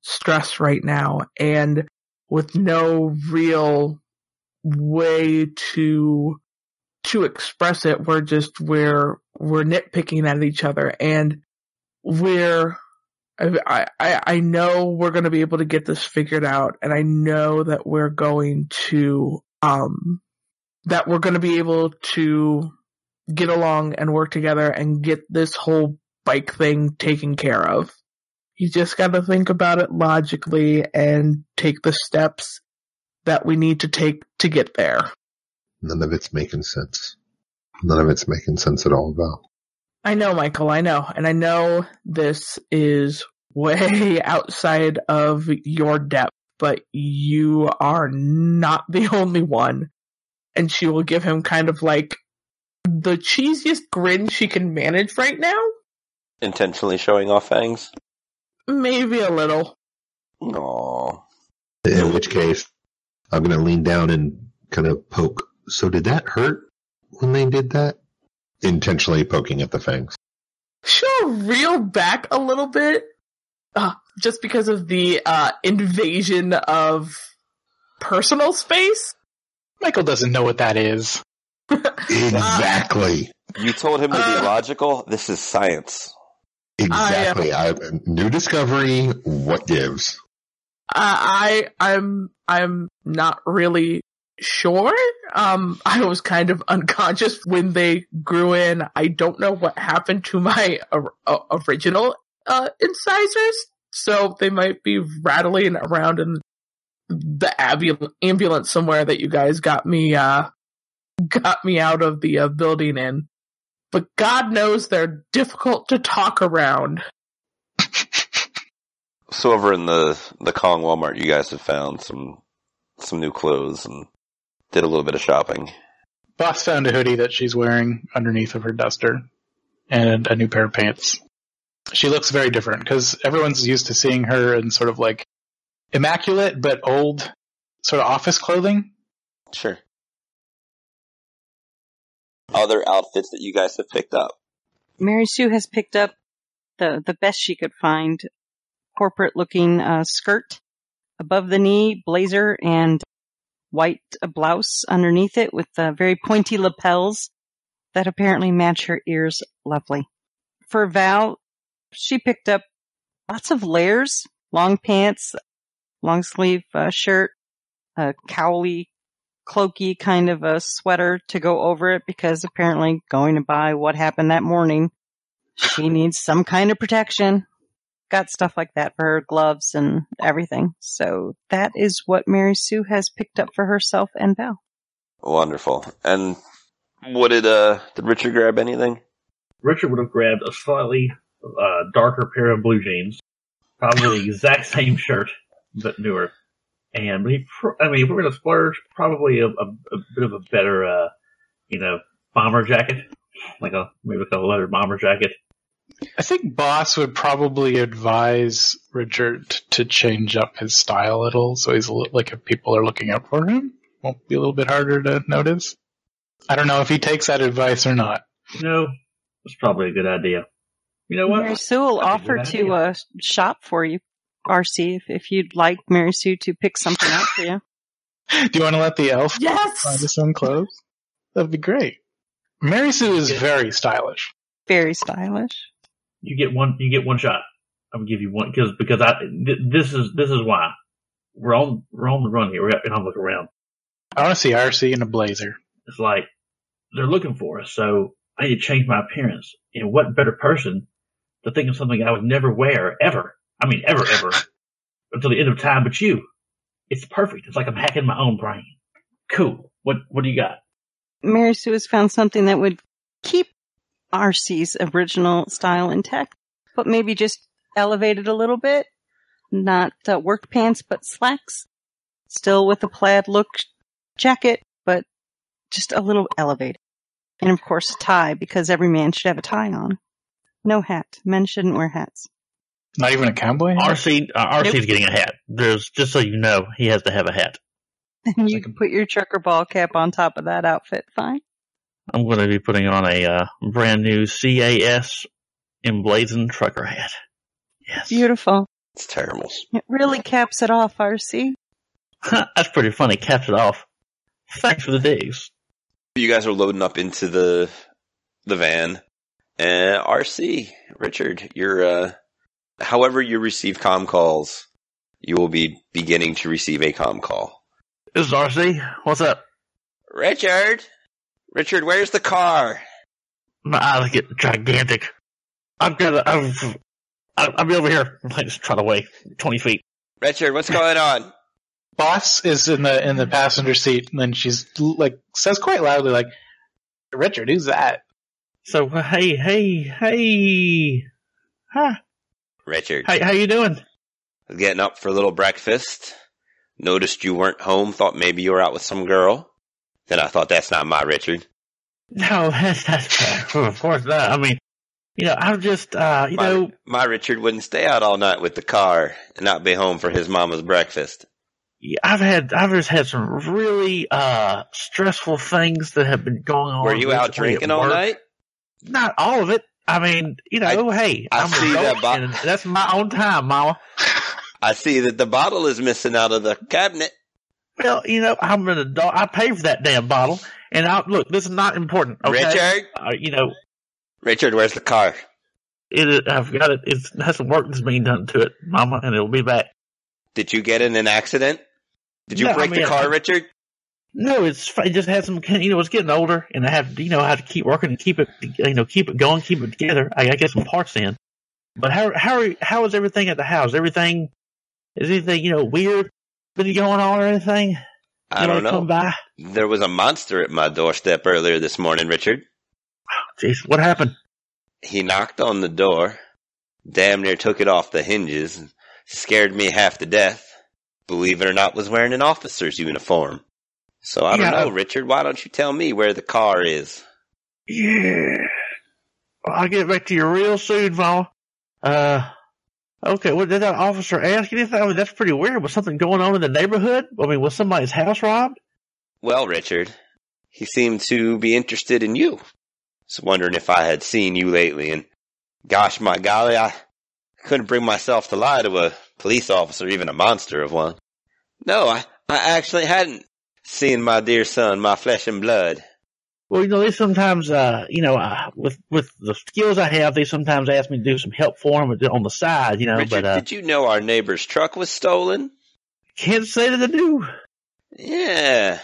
stress right now and with no real way to to express it we're just we're we're nitpicking at each other and we're I, I, I know we're going to be able to get this figured out and I know that we're going to, um, that we're going to be able to get along and work together and get this whole bike thing taken care of. You just gotta think about it logically and take the steps that we need to take to get there. None of it's making sense. None of it's making sense at all, Val. I know, Michael, I know. And I know this is way (laughs) outside of your depth, but you are not the (laughs) only one. And she will give him kind of like the cheesiest grin she can manage right now. Intentionally showing off fangs. Maybe a little. Aww. In which case, I'm going to lean down and kind of poke. So did that hurt when they did that? Intentionally poking at the fangs. She'll reel back a little bit, uh, just because of the uh, invasion of personal space. Michael doesn't know what that is. (laughs) Exactly. You told him to Uh, be logical. This is science. Exactly. I, new discovery. What gives? I, I I'm I'm not really sure. Um, I was kind of unconscious when they grew in. I don't know what happened to my uh, uh, original uh, incisors, so they might be rattling around in the ambul- ambulance somewhere that you guys got me uh got me out of the uh, building in. But God knows they're difficult to talk around. So over in the the Kong Walmart, you guys have found some some new clothes and did a little bit of shopping. Boss found a hoodie that she's wearing underneath of her duster and a new pair of pants. She looks very different because everyone's used to seeing her in sort of like immaculate but old sort of office clothing. Sure. Other outfits that you guys have picked up. Mary Sue has picked up the, the best she could find corporate looking uh, skirt above the knee, blazer, and white blouse underneath it with very pointy lapels that apparently match her ears lovely. For Val, she picked up lots of layers, long pants, long sleeve uh, shirt, a cowly, cloaky kind of a sweater to go over it because apparently going to buy what happened that morning, she needs some kind of protection. Got stuff like that for her gloves and everything. So that is what Mary Sue has picked up for herself and Val. Wonderful. And what did uh did Richard grab anything? Richard would have grabbed a slightly uh, darker pair of blue jeans, probably the exact same shirt but newer. And but he, pr- I mean, if we're gonna splurge, probably a, a, a bit of a better, uh, you know, bomber jacket, like a maybe like a leather bomber jacket. I think Boss would probably advise Richard to change up his style a little, so he's a little, like if people are looking out for him, won't be a little bit harder to notice. I don't know if he takes that advice or not. No, it's probably a good idea. You know what? Mary Sue will That'd a offer to uh, shop for you, RC, if, if you'd like Mary Sue to pick something out for you. (laughs) (laughs) Do you want to let the elf Yes. find his own clothes? That'd be great. Mary Sue is very stylish. Very stylish. You get one you get one shot. I'm gonna give you one because because I th- this is this is why we're on we're on the run here. We're and I'm looking around. I want to see RC in a blazer. It's like they're looking for us, so I need to change my appearance. And what better person to think of something I would never wear ever? I mean, ever ever (laughs) until the end of time. But you, it's perfect. It's like I'm hacking my own brain. Cool. What what do you got? Mary Sue has found something that would keep RC's original style intact, but maybe just elevate it a little bit. Not uh, work pants, but slacks. Still with the plaid look jacket, but just a little elevated. And of course, a tie, because every man should have a tie on. No hat. Men shouldn't wear hats. Not even a cowboy hat? RC uh, RC's getting a hat. There's just so you know, he has to have a hat. (laughs) And you can put your trucker ball cap on top of that outfit. Fine. I'm going to be putting on a uh, brand new CAS emblazoned trucker hat. Yes. Beautiful. It's terrible. It really caps it off, RC. That's pretty funny. Caps it off. Thanks for the digs. You guys are loading up into the the van. And RC, Richard, you're uh however you receive com calls, you will be beginning to receive a com call. This is RC. What's up? Richard! Richard, where's the car? My eyes get gigantic. I've got to, I've, I'll I'll be over here. (laughs) I just trot away 20 feet. Richard, what's going on? Boss is in the in the hmm. passenger seat, and then she's like says quite loudly, like, "Richard, who's that?" So hey, hey, hey, huh? Richard, Hey, how you doing? getting up for a little breakfast. Noticed you weren't home. Thought maybe you were out with some girl. Then I thought that's not my Richard. No, (laughs) that's that's of course not. I mean, you know, I'm just uh, you my, know, my Richard wouldn't stay out all night with the car and not be home for his mama's breakfast. Yeah, I've had I've just had some really uh stressful things that have been going on. Were you out drinking all night? Not all of it. I mean, you know, hey, I I'm see that bo- that's my own time, Mama. (laughs) I see that the bottle is missing out of the cabinet. Well, you know, I'm an adult. I pay for that damn bottle, and I look. This is not important. Okay? Richard, uh, you know, Richard, where's the car? it. I've got it. It's, it has some work that's being done to it, Mama, and it'll be back. Did you get in an accident? Did you No, I break mean, the car, I- Richard? No, it's it just had some. You know, it's getting older, and I have you know I have to keep working and keep it you know keep it going, keep it together. I, I get some parts in. But how how are, how is everything at the house? Everything is anything you know weird been going on or anything? I don't Anybody Come know. by. There was a monster at my doorstep earlier this morning, Richard. Jeez, what happened? He knocked on the door, damn near took it off the hinges, scared me half to death. Believe it or not, was wearing an officer's uniform. So I don't Yeah. know, Richard. Why don't you tell me where the car is? Yeah. Well, I'll get back to you real soon, Mama. Uh, okay, well, did that officer ask anything? I mean, that's pretty weird. Was something going on in the neighborhood? I mean, was somebody's house robbed? Well, Richard, he seemed to be interested in you. Was wondering if I had seen you lately, and gosh, my golly, I couldn't bring myself to lie to a police officer, even a monster of one. No, I, I actually hadn't seen my dear son, my flesh and blood. Well, you know, they sometimes, uh, you know, uh, with, with the skills I have, they sometimes ask me to do some help for them on the side, you know, Richard, but, uh, did you know our neighbor's truck was stolen? can't say that I do. Yeah.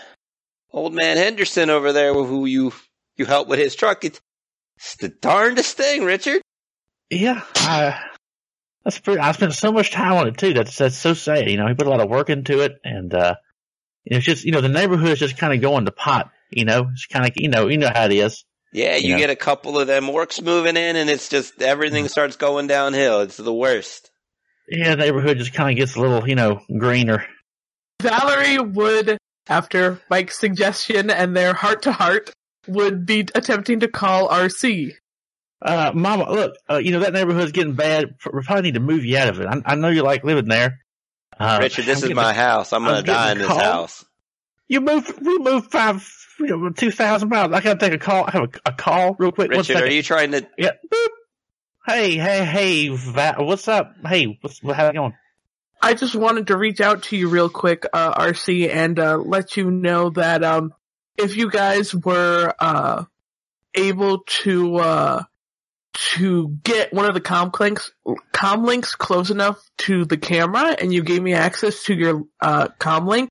Old man Henderson over there who you, you helped with his truck. It's, it's the darndest thing, Richard. Yeah, I, that's pretty, I spent so much time on it too. That's, that's so sad. You know, he put a lot of work into it and, uh, it's just, you know, the neighborhood is just kind of going to pot, you know, it's kind of, you know, you know how it is. Yeah, you Yeah. get a couple of them works moving in and it's just everything starts going downhill. It's the worst. Yeah, the neighborhood just kind of gets a little, you know, greener. Valerie would, after Mike's suggestion and their heart to heart, would be attempting to call RC. Uh, mama, look, uh, you know, that neighborhood's getting bad. We probably need to move you out of it. I, I know you like living there. Uh, Richard, this I'm is getting- my house. I'm gonna die in this house. You moved, we moved five, you know, 2,000 miles. I gotta take a call, I have a, a call real quick. One Richard, are you trying to Yeah. Boop. Hey, hey, hey, Va- what's up? Hey, what's, how's it going? I just wanted to reach out to you real quick, uh, RC, and uh, let you know that um, if you guys were uh, able to uh, to get one of the com links, com links close enough to the camera, and you gave me access to your uh, com link,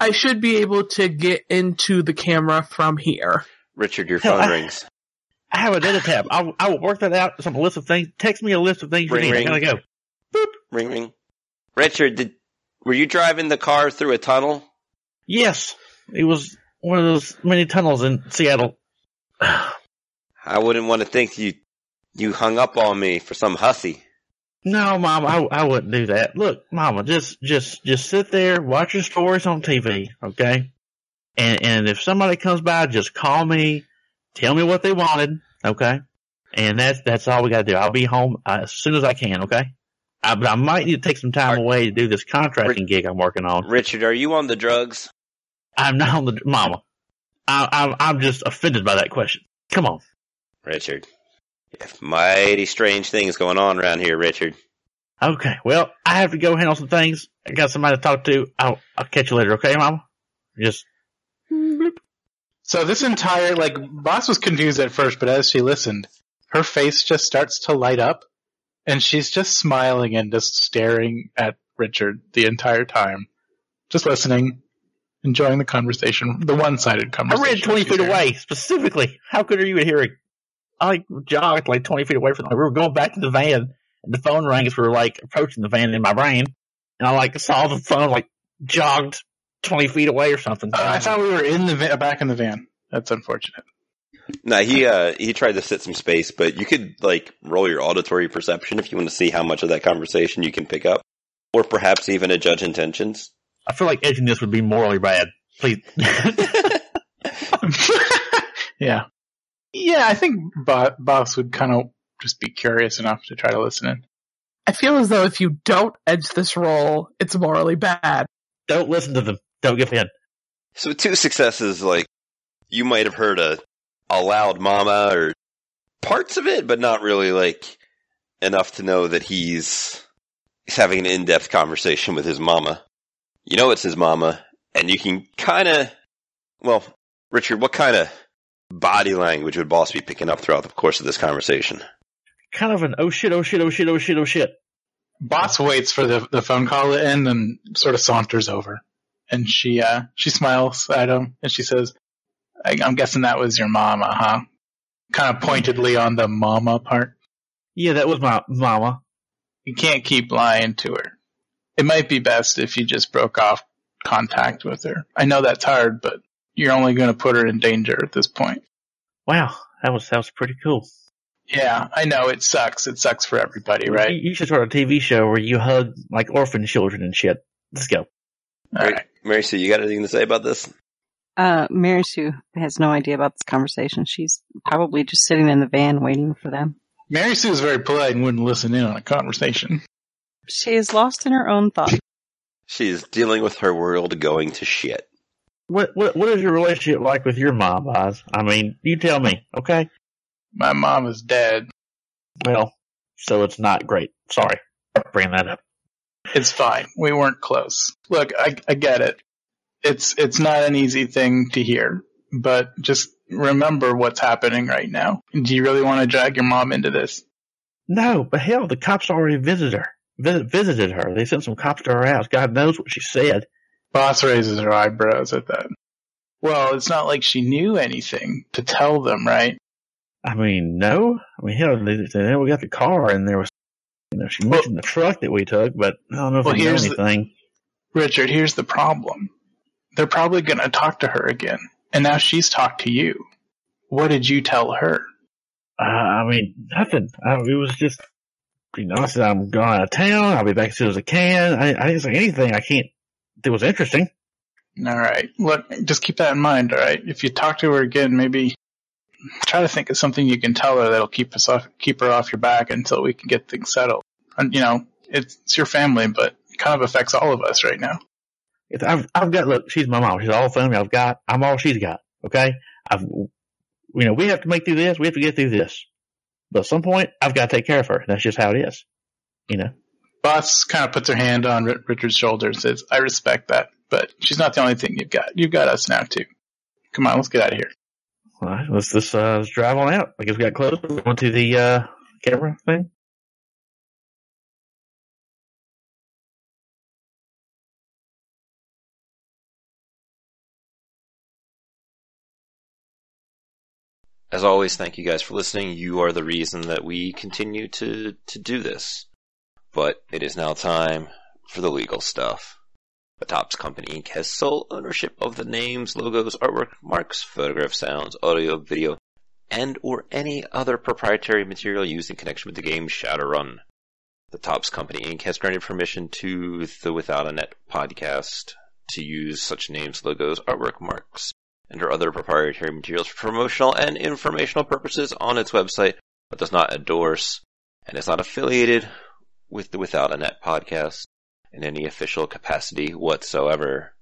I should be able to get into the camera from here. Richard, your Hell, phone I- rings. I have a data tab. I, will- I will work that out. Some list of things. Text me a list of things you Ring, need. I ring. gotta go. Ring ring. Richard, did were you driving the car through a tunnel? Yes, it was one of those many tunnels in Seattle. (sighs) I wouldn't want to think you you hung up on me for some hussy. No, Mom, I, I wouldn't do that. Look, Mama, just just just sit there, watch your stories on TV, okay? And and if somebody comes by, just call me, tell me what they wanted, okay? And that's that's all we got to do. I'll be home uh, as soon as I can, okay? I, but I might need to take some time Are- away to do this contracting gig I'm working on. Richard, are you on the drugs? I'm not on the Mama. I, I'm I'm just offended by that question. Come on. Richard. If mighty strange things going on around here, Richard. Okay, well, I have to go handle some things. I got somebody to talk to. I'll I'll catch you later, okay, Mama? Just So this entire like boss was confused at first, but as she listened, her face just starts to light up, and she's just smiling and just staring at Richard the entire time, just listening, enjoying the conversation, the one-sided conversation. I conversation. ran 20 feet hearing. away, specifically. How good are you at hearing? I like jogged like 20 feet away from them. We were going back to the van, and the phone rang as we were like approaching the van in my brain. And I like saw the phone like jogged 20 feet away or something. Uh, I thought we were in the va- back in the van. That's unfortunate. No, he uh he tried to set some space, but you could like roll your auditory perception if you want to see how much of that conversation you can pick up, or perhaps even a judge intentions. I feel like edging this would be morally bad. Please. (laughs) yeah. Yeah, I think Bo- Boss would kind of just be curious enough to try to listen in. I feel as though if you don't edge this roll, it's morally bad. Don't listen to them. Don't give in. So two successes, like you might have heard a a loud mama or parts of it, but not really like enough to know that he's he's having an in depth conversation with his mama. You know it's his mama, and you can kind of, well, Richard, what kind of body language would Boss be picking up throughout the course of this conversation? Kind of an oh shit, oh shit, oh shit, oh shit, oh shit. Boss waits for the, the phone call to end and sort of saunters over. And she, uh, she smiles at him and she says, I, I'm guessing that was your mama, huh? Kind of pointedly on the mama part. Yeah, that was my mama. You can't keep lying to her. It might be best if you just broke off contact with her. I know that's hard, but you're only going to put her in danger at this point. Wow, that was that was pretty cool. Yeah, I know it sucks. It sucks for everybody, right? You, you should start a TV show where you hug like orphan children and shit. Let's go. All Mary, Sue, you got anything to say about this? Uh, Mary Sue has no idea about this conversation. She's probably just sitting in the van waiting for them. Mary Sue is very polite and wouldn't listen in on a conversation. She is lost in her own thoughts. she is dealing with her world going to shit. What what what is your relationship like with your mom, Oz? I mean, you tell me, okay? My mom is dead. Well, so it's not great. Sorry, bring that up. It's fine. We weren't close. Look, I, I get it. It's it's not an easy thing to hear, but just remember what's happening right now. Do you really want to drag your mom into this? No, but hell, the cops already visited her. Visit, visited her. They sent some cops to her house. God knows what she said. Boss raises her eyebrows at that. Well, it's not like she knew anything to tell them, right? I mean, no. I mean, hell, they, they, we got the car and there was, you know, she mentioned the truck that we took, but I don't know if Well, we know here's the- anything. Richard, here's the problem. They're probably going to talk to her again, and now she's talked to you. What did you tell her? Uh, I mean, nothing. I, it was just, you know, I said I'm going out of town. I'll be back as soon as I can. I, I didn't say anything. I can't. It was interesting. All right. Look, just keep that in mind. All right. If you talk to her again, maybe try to think of something you can tell her that'll keep us off, keep her off your back until we can get things settled. And you know, it's, it's your family, but it kind of affects all of us right now. It's, I've, I've got, look, she's my mom. She's all the family I've got. I'm all she's got. Okay. I've, you know, we have to make through this. We have to get through this. But at some point, I've got to take care of her. That's just how it is. You know, Boss kind of puts her hand on Ri- Richard's shoulder and says, "I respect that, but she's not the only thing you've got. You've got us now too. Come on, let's get out of here." all right, let's just, uh, let's drive on out. I guess we got close. We're going to the, uh, camera thing. As always, thank you guys for listening. You are the reason that we continue to, to do this. But it is now time for the legal stuff. The Topps Company Inc. has sole ownership of the names, logos, artwork, marks, photograph sounds, audio, video, and or any other proprietary material used in connection with the game Shadowrun. The Topps Company Inc. has granted permission to the Without a Net podcast to use such names, logos, artwork, marks, and or other proprietary materials for promotional and informational purposes on its website, but does not endorse and is not affiliated with the Without a Net podcast in any official capacity whatsoever.